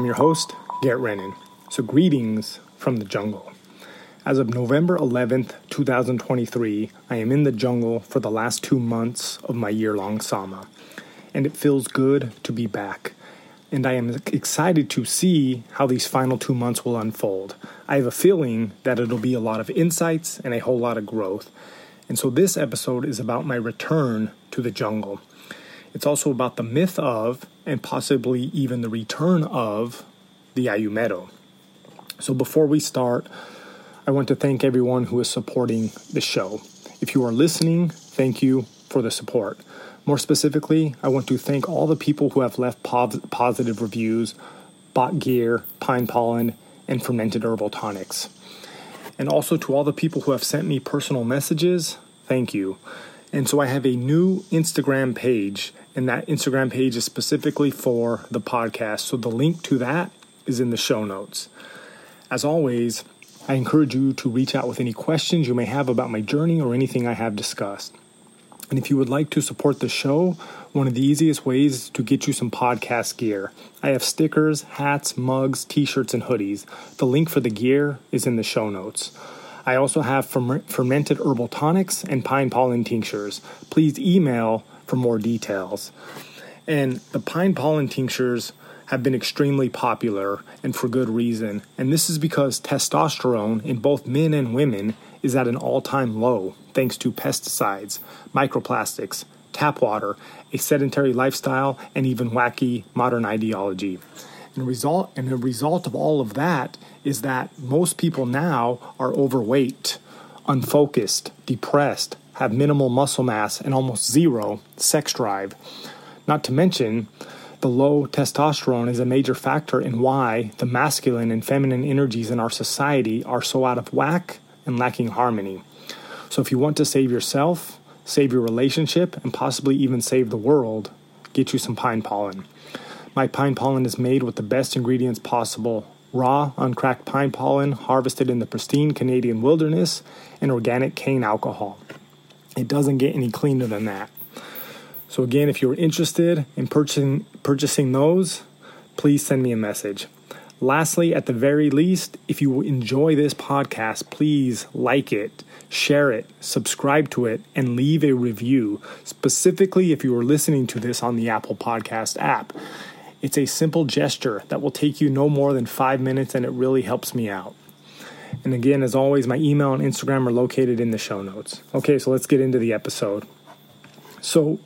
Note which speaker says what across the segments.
Speaker 1: I'm your host, Garett Renon. So, greetings from the jungle. As of November 11th, 2023, I am in the jungle for the last two months of my year long Sama. And it feels good to be back. And I am excited to see how these final two months will unfold. I have a feeling that it'll be a lot of insights and a whole lot of growth. And so, this episode is about my return to the jungle. It's also about the myth of, and possibly even the return of, the Ayahumero. So before we start, I want to thank everyone who is supporting the show. If you are listening, thank you for the support. More specifically, I want to thank all the people who have left positive reviews, bought gear, pine pollen, and fermented herbal tonics. And also to all the people who have sent me personal messages, thank you. And so I have a new Instagram page, and that Instagram page is specifically for the podcast. So the link to that is in the show notes. As always, I encourage you to reach out with any questions you may have about my journey or anything I have discussed. And if you would like to support the show, one of the easiest ways is to get you some podcast gear. I have stickers, hats, mugs, t shirts, and hoodies. The link for the gear is in the show notes. I also have fermented herbal tonics and pine pollen tinctures. Please email for more details. And the pine pollen tinctures have been extremely popular and for good reason. And this is because testosterone in both men and women is at an all time low thanks to pesticides, microplastics, tap water, a sedentary lifestyle, and even wacky modern ideology. And, result, and the result of all of that is that most people now are overweight, unfocused, depressed, have minimal muscle mass, and almost zero sex drive. Not to mention, the low testosterone is a major factor in why the masculine and feminine energies in our society are so out of whack and lacking harmony. So, if you want to save yourself, save your relationship, and possibly even save the world, get you some pine pollen. My pine pollen is made with the best ingredients possible raw, uncracked pine pollen harvested in the pristine Canadian wilderness, and organic cane alcohol. It doesn't get any cleaner than that. So, again, if you're interested in purchasing, purchasing those, please send me a message. Lastly, at the very least, if you enjoy this podcast, please like it, share it, subscribe to it, and leave a review, specifically if you are listening to this on the Apple Podcast app. It's a simple gesture that will take you no more than five minutes and it really helps me out. And again, as always, my email and Instagram are located in the show notes. Okay, so let's get into the episode. So,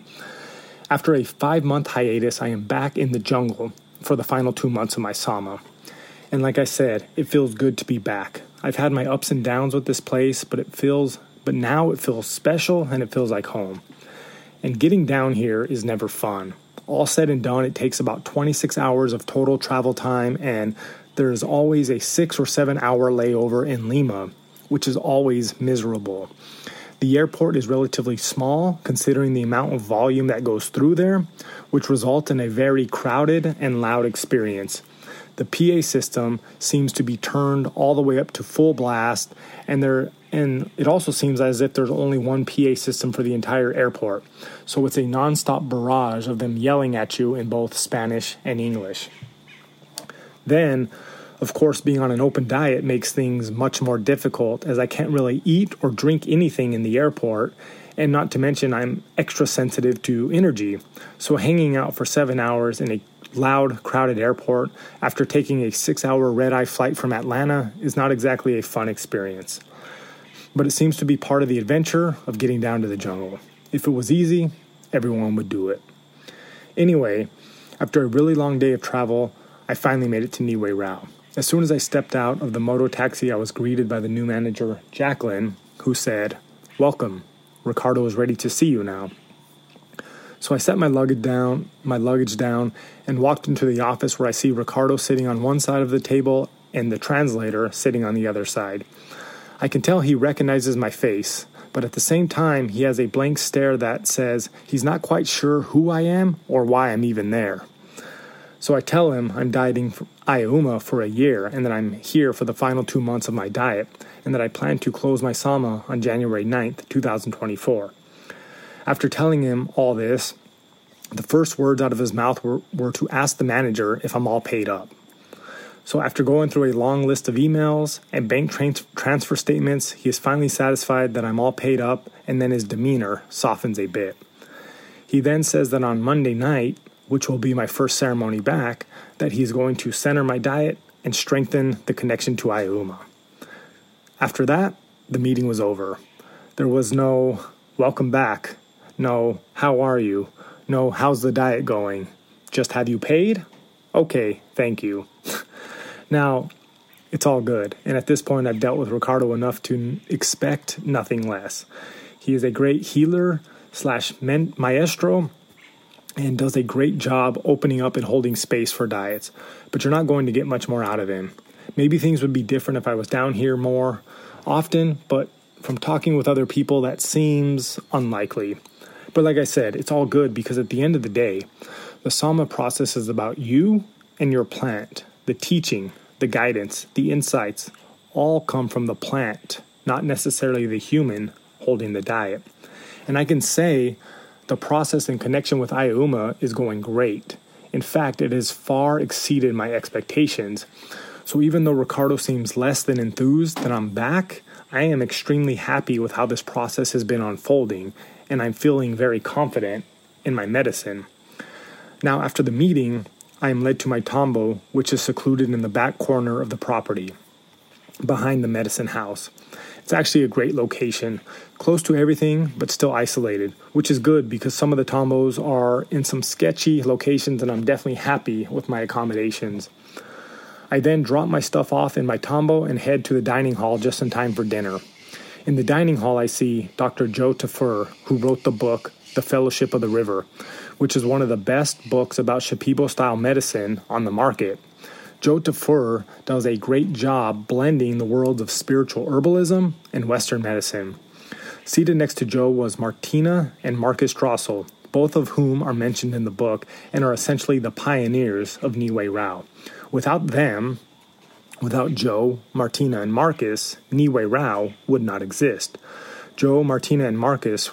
Speaker 1: after a five month hiatus, I am back in the jungle for the final two months of my Sama. And like I said, it feels good to be back. I've had my ups and downs with this place, but it feels, but now it feels special and it feels like home. And getting down here is never fun all said and done, it takes about 26 hours of total travel time, and there's always a six or seven hour layover in Lima, which is always miserable. The airport is relatively small considering the amount of volume that goes through there, which results in a very crowded and loud experience. The PA system seems to be turned all the way up to full blast, and there and it also seems as if there's only one PA system for the entire airport. So it's a nonstop barrage of them yelling at you in both Spanish and English. Then, of course, being on an open diet makes things much more difficult as I can't really eat or drink anything in the airport, and not to mention I'm extra sensitive to energy. So hanging out for seven hours in a loud, crowded airport after taking a six hour red eye flight from Atlanta is not exactly a fun experience but it seems to be part of the adventure of getting down to the jungle. If it was easy, everyone would do it. Anyway, after a really long day of travel, I finally made it to Nihue Rao. As soon as I stepped out of the moto taxi, I was greeted by the new manager, Jacqueline, who said, Welcome. Ricardo is ready to see you now. So I set my luggage down, my luggage down, and walked into the office where I see Ricardo sitting on one side of the table and the translator sitting on the other side. I can tell he recognizes my face, but at the same time, he has a blank stare that says he's not quite sure who I am or why I'm even there. So I tell him I'm dieting for for a year and that I'm here for the final two months of my diet and that I plan to close my Sama on January 9th, 2024. After telling him all this, the first words out of his mouth were, were to ask the manager if I'm all paid up. So, after going through a long list of emails and bank trans- transfer statements, he is finally satisfied that I'm all paid up, and then his demeanor softens a bit. He then says that on Monday night, which will be my first ceremony back, that he's going to center my diet and strengthen the connection to Ayahuma. After that, the meeting was over. There was no welcome back, no how are you, no how's the diet going, just have you paid? Okay, thank you. now, it's all good, and at this point, I've dealt with Ricardo enough to expect nothing less. He is a great healer slash maestro and does a great job opening up and holding space for diets, but you're not going to get much more out of him. Maybe things would be different if I was down here more often, but from talking with other people, that seems unlikely. But like I said, it's all good because at the end of the day, the Sama process is about you and your plant. The teaching, the guidance, the insights all come from the plant, not necessarily the human holding the diet. And I can say the process in connection with Ayahuma is going great. In fact, it has far exceeded my expectations. So even though Ricardo seems less than enthused that I'm back, I am extremely happy with how this process has been unfolding, and I'm feeling very confident in my medicine. Now, after the meeting, I am led to my tambo, which is secluded in the back corner of the property, behind the medicine house. It's actually a great location, close to everything, but still isolated, which is good because some of the tambos are in some sketchy locations, and I'm definitely happy with my accommodations. I then drop my stuff off in my tambo and head to the dining hall just in time for dinner. In the dining hall, I see Dr. Joe Tafur, who wrote the book The Fellowship of the River, which is one of the best books about Shipibo style medicine on the market. Joe Tafur does a great job blending the worlds of spiritual herbalism and Western medicine. Seated next to Joe was Martina and Marcus Drossel, both of whom are mentioned in the book and are essentially the pioneers of Nihue Rao. Without them, without Joe, Martina, and Marcus, Nihue Rao would not exist. Joe, Martina, and Marcus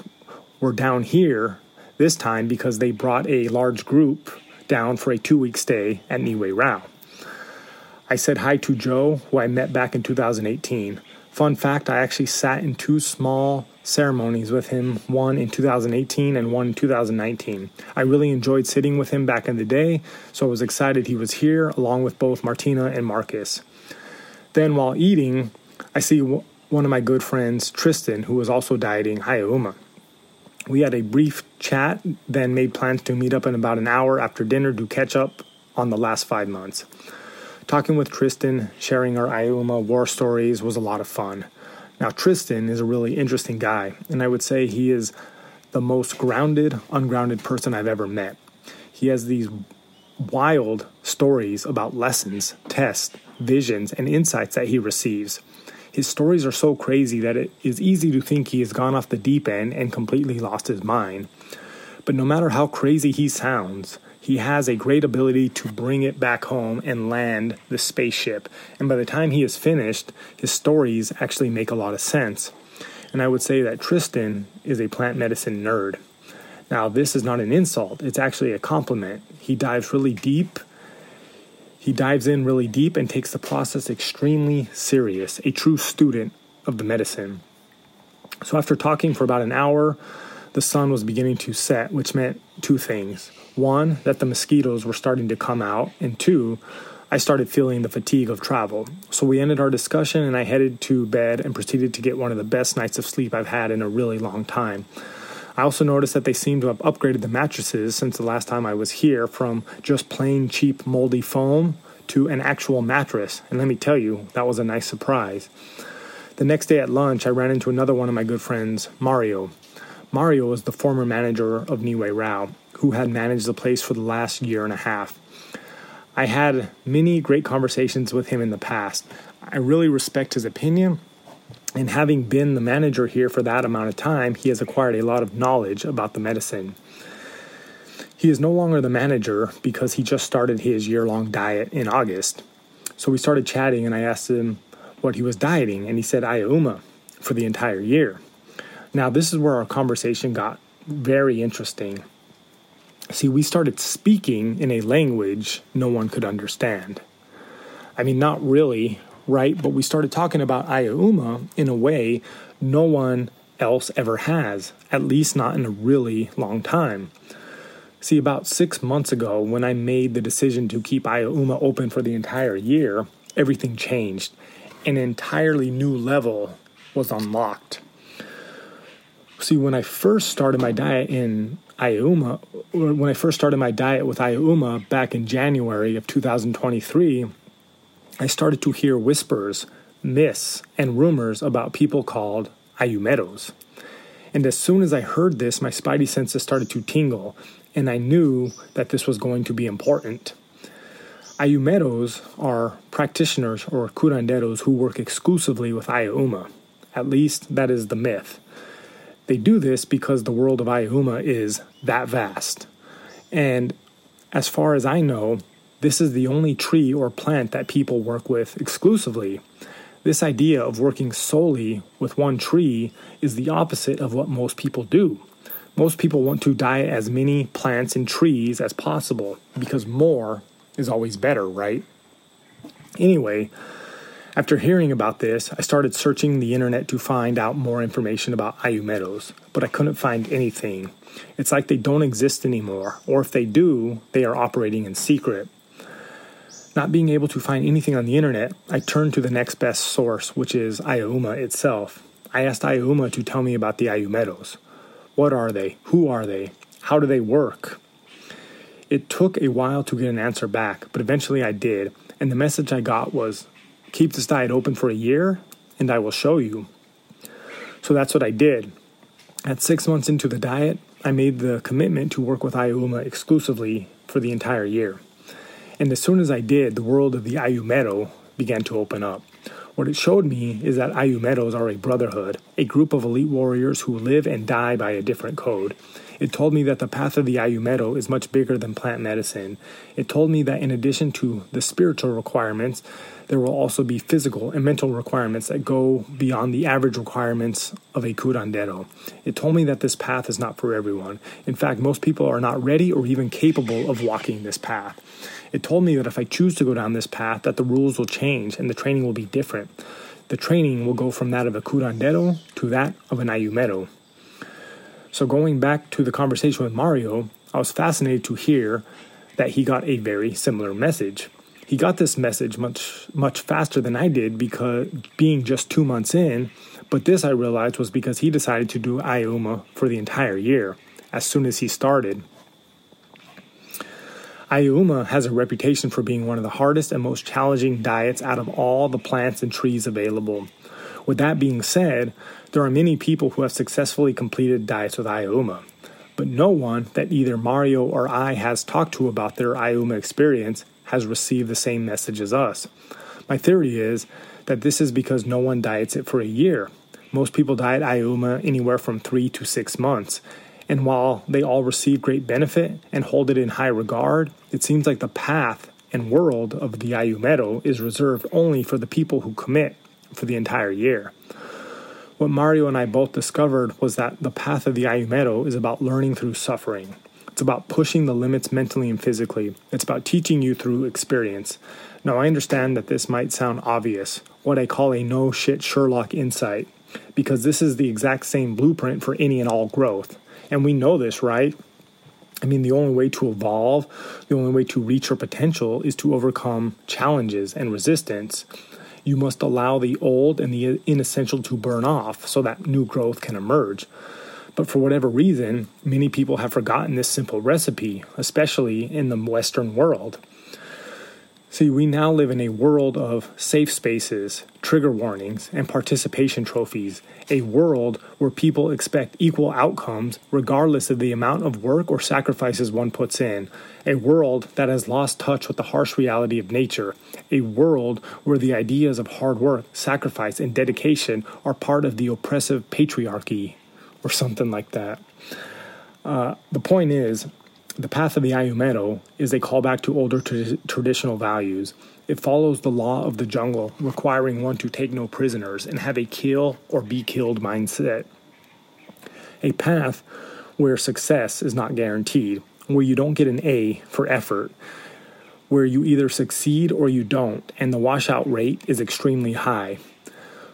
Speaker 1: were down here this time because they brought a large group down for a two week stay at Nihue Rao. I said hi to Joe, who I met back in 2018. Fun fact I actually sat in two small ceremonies with him, one in 2018 and one in 2019. I really enjoyed sitting with him back in the day, so I was excited he was here along with both Martina and Marcus. Then, while eating, I see one of my good friends, Tristan, who was also dieting Ayahuma. We had a brief chat, then made plans to meet up in about an hour after dinner to catch up on the last five months. Talking with Tristan, sharing our Ayahuma war stories was a lot of fun. Now, Tristan is a really interesting guy, and I would say he is the most grounded, ungrounded person I've ever met. He has these wild stories about lessons, tests, visions, and insights that he receives. His stories are so crazy that it is easy to think he has gone off the deep end and completely lost his mind. But no matter how crazy he sounds, he has a great ability to bring it back home and land the spaceship. And by the time he is finished, his stories actually make a lot of sense. And I would say that Tristan is a plant medicine nerd. Now, this is not an insult, it's actually a compliment. He dives really deep. He dives in really deep and takes the process extremely serious, a true student of the medicine. So, after talking for about an hour, the sun was beginning to set, which meant two things. One, that the mosquitoes were starting to come out, and two, I started feeling the fatigue of travel. So we ended our discussion, and I headed to bed and proceeded to get one of the best nights of sleep I've had in a really long time. I also noticed that they seemed to have upgraded the mattresses since the last time I was here from just plain cheap moldy foam to an actual mattress, and let me tell you, that was a nice surprise. The next day at lunch, I ran into another one of my good friends, Mario. Mario was the former manager of Nihue Rao, who had managed the place for the last year and a half. I had many great conversations with him in the past. I really respect his opinion, and having been the manager here for that amount of time, he has acquired a lot of knowledge about the medicine. He is no longer the manager because he just started his year long diet in August. So we started chatting, and I asked him what he was dieting, and he said Ayahuma for the entire year. Now, this is where our conversation got very interesting. See, we started speaking in a language no one could understand. I mean, not really, right? But we started talking about Ayahuma in a way no one else ever has, at least not in a really long time. See, about six months ago, when I made the decision to keep Ayahuma open for the entire year, everything changed. An entirely new level was unlocked. See, when I first started my diet in Ayahuma, when I first started my diet with Ayahuma back in January of 2023, I started to hear whispers, myths, and rumors about people called Ayahumeros. And as soon as I heard this, my spidey senses started to tingle, and I knew that this was going to be important. Ayahumeros are practitioners or curanderos who work exclusively with Ayahuma. At least that is the myth. They do this because the world of Ayahuma is that vast. And as far as I know, this is the only tree or plant that people work with exclusively. This idea of working solely with one tree is the opposite of what most people do. Most people want to diet as many plants and trees as possible because more is always better, right? Anyway, after hearing about this, I started searching the internet to find out more information about Ayahumeros, but I couldn't find anything. It's like they don't exist anymore, or if they do, they are operating in secret. Not being able to find anything on the internet, I turned to the next best source, which is Ayahuma itself. I asked Ayahuma to tell me about the Ayahumeros. What are they? Who are they? How do they work? It took a while to get an answer back, but eventually I did, and the message I got was keep this diet open for a year, and I will show you. So that's what I did. At six months into the diet, I made the commitment to work with Ayahuma exclusively for the entire year. And as soon as I did, the world of the Ayahumero began to open up. What it showed me is that Ayahumeros are a brotherhood, a group of elite warriors who live and die by a different code. It told me that the path of the Ayahumero is much bigger than plant medicine. It told me that in addition to the spiritual requirements, there will also be physical and mental requirements that go beyond the average requirements of a curandero. It told me that this path is not for everyone. In fact, most people are not ready or even capable of walking this path. It told me that if I choose to go down this path, that the rules will change and the training will be different. The training will go from that of a curandero to that of an ayahumero. So going back to the conversation with Mario, I was fascinated to hear that he got a very similar message. He got this message much much faster than I did because being just 2 months in, but this I realized was because he decided to do Ayahuma for the entire year as soon as he started. Ayahuma has a reputation for being one of the hardest and most challenging diets out of all the plants and trees available. With that being said, there are many people who have successfully completed diets with Ayahuma, but no one that either Mario or I has talked to about their Ayahuma experience has received the same message as us. My theory is that this is because no one diets it for a year. Most people diet Ayahuma anywhere from three to six months, and while they all receive great benefit and hold it in high regard, it seems like the path and world of the Ayahumero is reserved only for the people who commit for the entire year. What Mario and I both discovered was that the path of the Ayahumero is about learning through suffering. It's about pushing the limits mentally and physically. It's about teaching you through experience. Now, I understand that this might sound obvious, what I call a no shit Sherlock insight, because this is the exact same blueprint for any and all growth. And we know this, right? I mean, the only way to evolve, the only way to reach your potential is to overcome challenges and resistance. You must allow the old and the inessential to burn off so that new growth can emerge. But for whatever reason, many people have forgotten this simple recipe, especially in the Western world. See, we now live in a world of safe spaces, trigger warnings, and participation trophies, a world where people expect equal outcomes regardless of the amount of work or sacrifices one puts in, a world that has lost touch with the harsh reality of nature, a world where the ideas of hard work, sacrifice, and dedication are part of the oppressive patriarchy, or something like that. Uh, the point is, the path of the Ayahumero is a callback to older tra- traditional values. It follows the law of the jungle, requiring one to take no prisoners and have a kill or be killed mindset. A path where success is not guaranteed, where you don't get an A for effort, where you either succeed or you don't, and the washout rate is extremely high.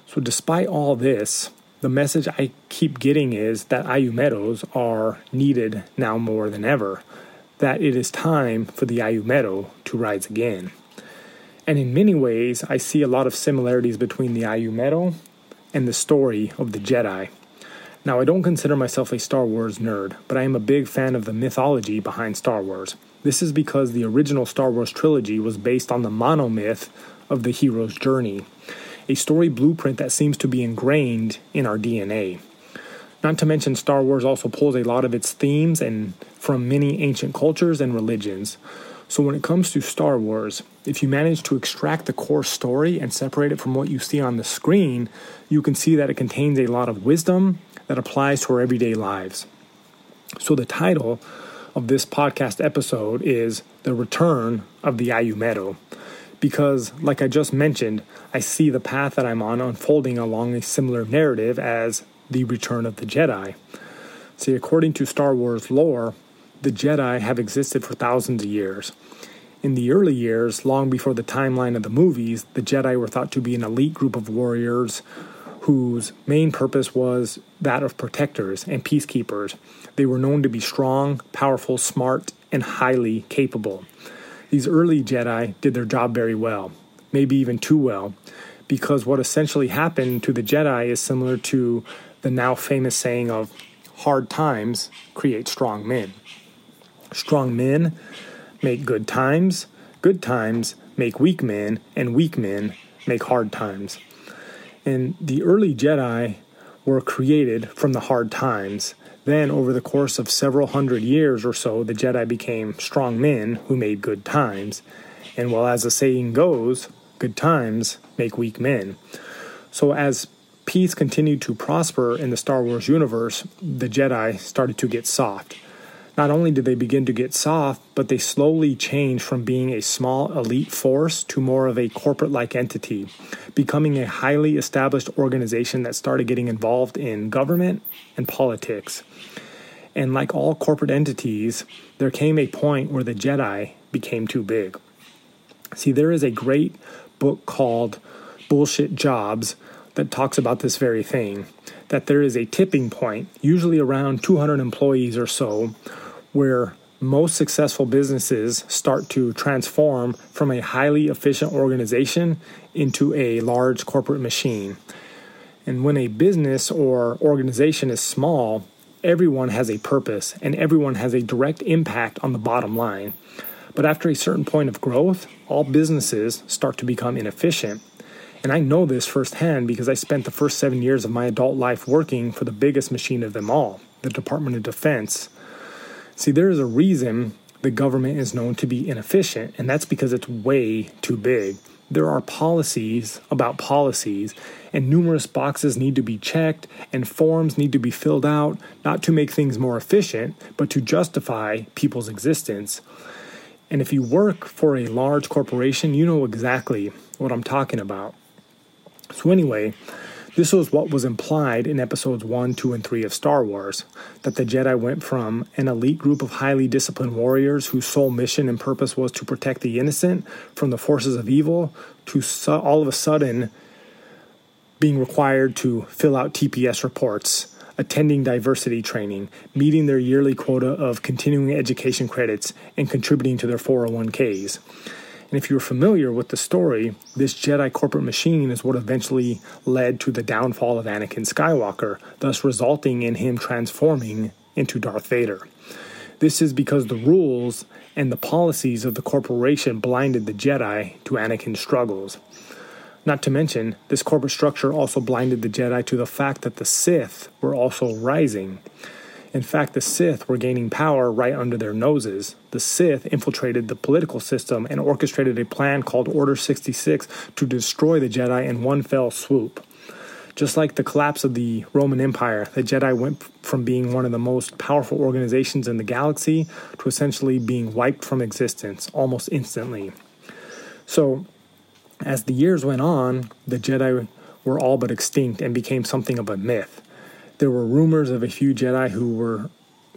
Speaker 1: So, despite all this, the message I keep getting is that Ayahumeros are needed now more than ever, that it is time for the Ayahumero to rise again. And in many ways, I see a lot of similarities between the Ayahumero and the story of the Jedi. Now, I don't consider myself a Star Wars nerd, but I am a big fan of the mythology behind Star Wars. This is because the original Star Wars trilogy was based on the monomyth of the hero's journey, a story blueprint that seems to be ingrained in our DNA. Not to mention, Star Wars also pulls a lot of its themes and from many ancient cultures and religions. So, when it comes to Star Wars, if you manage to extract the core story and separate it from what you see on the screen, you can see that it contains a lot of wisdom that applies to our everyday lives. So, the title of this podcast episode is The Return of the Ayahumero. Because, like I just mentioned, I see the path that I'm on unfolding along a similar narrative as The Return of the Jedi. See, according to Star Wars lore, the Jedi have existed for thousands of years. In the early years, long before the timeline of the movies, the Jedi were thought to be an elite group of warriors whose main purpose was that of protectors and peacekeepers. They were known to be strong, powerful, smart, and highly capable. These early Jedi did their job very well, maybe even too well, because what essentially happened to the Jedi is similar to the now famous saying of hard times create strong men. Strong men make good times, good times make weak men, and weak men make hard times. And the early Jedi were created from the hard times. Then, over the course of several hundred years or so, the Jedi became strong men who made good times. And well, as the saying goes, good times make weak men. So, as peace continued to prosper in the Star Wars universe, the Jedi started to get soft. Not only did they begin to get soft, but they slowly changed from being a small elite force to more of a corporate like entity, becoming a highly established organization that started getting involved in government and politics. And like all corporate entities, there came a point where the Jedi became too big. See, there is a great book called Bullshit Jobs that talks about this very thing that there is a tipping point, usually around 200 employees or so, where most successful businesses start to transform from a highly efficient organization into a large corporate machine. And when a business or organization is small, everyone has a purpose and everyone has a direct impact on the bottom line. But after a certain point of growth, all businesses start to become inefficient. And I know this firsthand because I spent the first seven years of my adult life working for the biggest machine of them all, the Department of Defense. See, there is a reason the government is known to be inefficient, and that's because it's way too big. There are policies about policies, and numerous boxes need to be checked, and forms need to be filled out, not to make things more efficient, but to justify people's existence. And if you work for a large corporation, you know exactly what I'm talking about. So, anyway, this was what was implied in episodes 1, 2, and 3 of Star Wars that the Jedi went from an elite group of highly disciplined warriors whose sole mission and purpose was to protect the innocent from the forces of evil to su- all of a sudden being required to fill out TPS reports, attending diversity training, meeting their yearly quota of continuing education credits, and contributing to their 401ks. And if you're familiar with the story, this Jedi corporate machine is what eventually led to the downfall of Anakin Skywalker, thus resulting in him transforming into Darth Vader. This is because the rules and the policies of the corporation blinded the Jedi to Anakin's struggles. Not to mention, this corporate structure also blinded the Jedi to the fact that the Sith were also rising. In fact, the Sith were gaining power right under their noses. The Sith infiltrated the political system and orchestrated a plan called Order 66 to destroy the Jedi in one fell swoop. Just like the collapse of the Roman Empire, the Jedi went from being one of the most powerful organizations in the galaxy to essentially being wiped from existence almost instantly. So, as the years went on, the Jedi were all but extinct and became something of a myth there were rumors of a few Jedi who were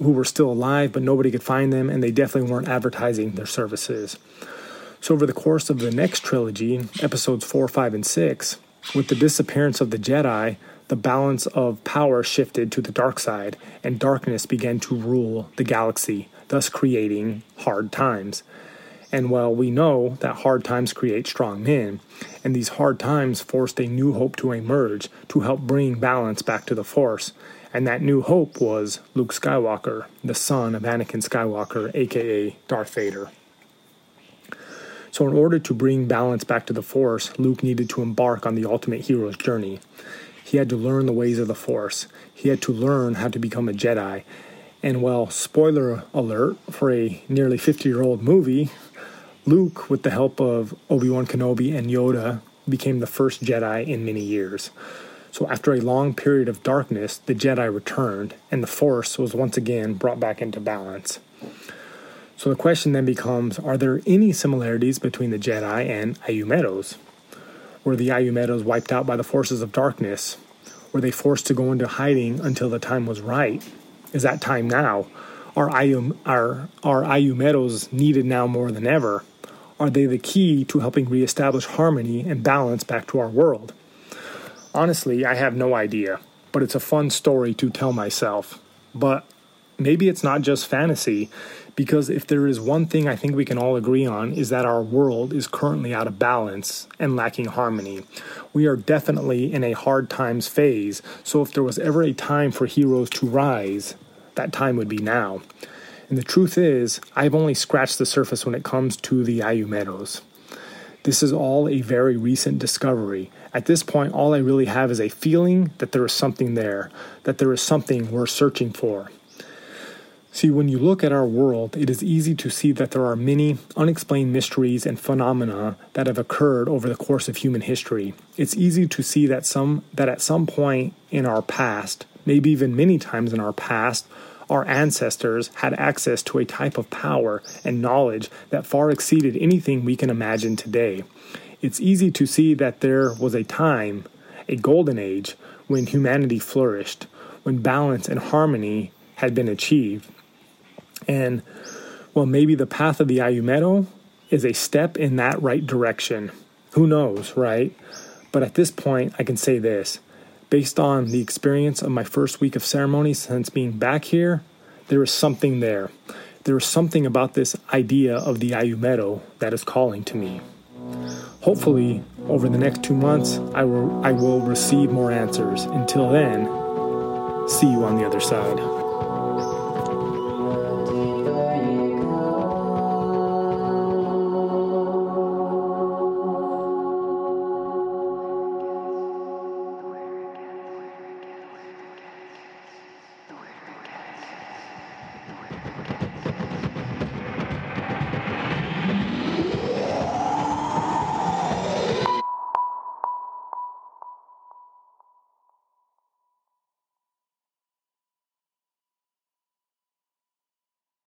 Speaker 1: who were still alive, but nobody could find them, and they definitely weren't advertising their services. So, over the course of the next trilogy, episodes 4, 5, and 6, with the disappearance of the Jedi, the balance of power shifted to the dark side, and darkness began to rule the galaxy, thus creating hard times. And while we know that hard times create strong men, and these hard times forced a new hope to emerge to help bring balance back to the Force, and that new hope was Luke Skywalker, the son of Anakin Skywalker, aka Darth Vader. So, in order to bring balance back to the Force, Luke needed to embark on the ultimate hero's journey. He had to learn the ways of the Force, he had to learn how to become a Jedi. And well, spoiler alert for a nearly 50 year old movie, Luke, with the help of Obi Wan Kenobi and Yoda, became the first Jedi in many years. So, after a long period of darkness, the Jedi returned, and the Force was once again brought back into balance. So the question then becomes Are there any similarities between the Jedi and Ayahumeros? Were the Ayahumeros wiped out by the forces of darkness? Were they forced to go into hiding until the time was right? Is that time now? Are, Ayum, are, are Ayahumeros needed now more than ever? Are they the key to helping reestablish harmony and balance back to our world? Honestly, I have no idea, but it's a fun story to tell myself. But maybe it's not just fantasy because if there is one thing I think we can all agree on is that our world is currently out of balance and lacking harmony. We are definitely in a hard times phase, so if there was ever a time for heroes to rise, that time would be now. And the truth is, I've only scratched the surface when it comes to the Ayahumeros. This is all a very recent discovery. At this point, all I really have is a feeling that there is something there, that there is something we're searching for. See, when you look at our world, it is easy to see that there are many unexplained mysteries and phenomena that have occurred over the course of human history. It's easy to see that some that at some point in our past, maybe even many times in our past, our ancestors had access to a type of power and knowledge that far exceeded anything we can imagine today. It's easy to see that there was a time, a golden age, when humanity flourished, when balance and harmony had been achieved and well, maybe the path of the Ayahumero is a step in that right direction. Who knows, right? But at this point, I can say this. Based on the experience of my first week of ceremony since being back here, there is something there. There is something about this idea of the Ayahumero that is calling to me. Hopefully, over the next two months, I will, I will receive more answers. Until then, see you on the other side.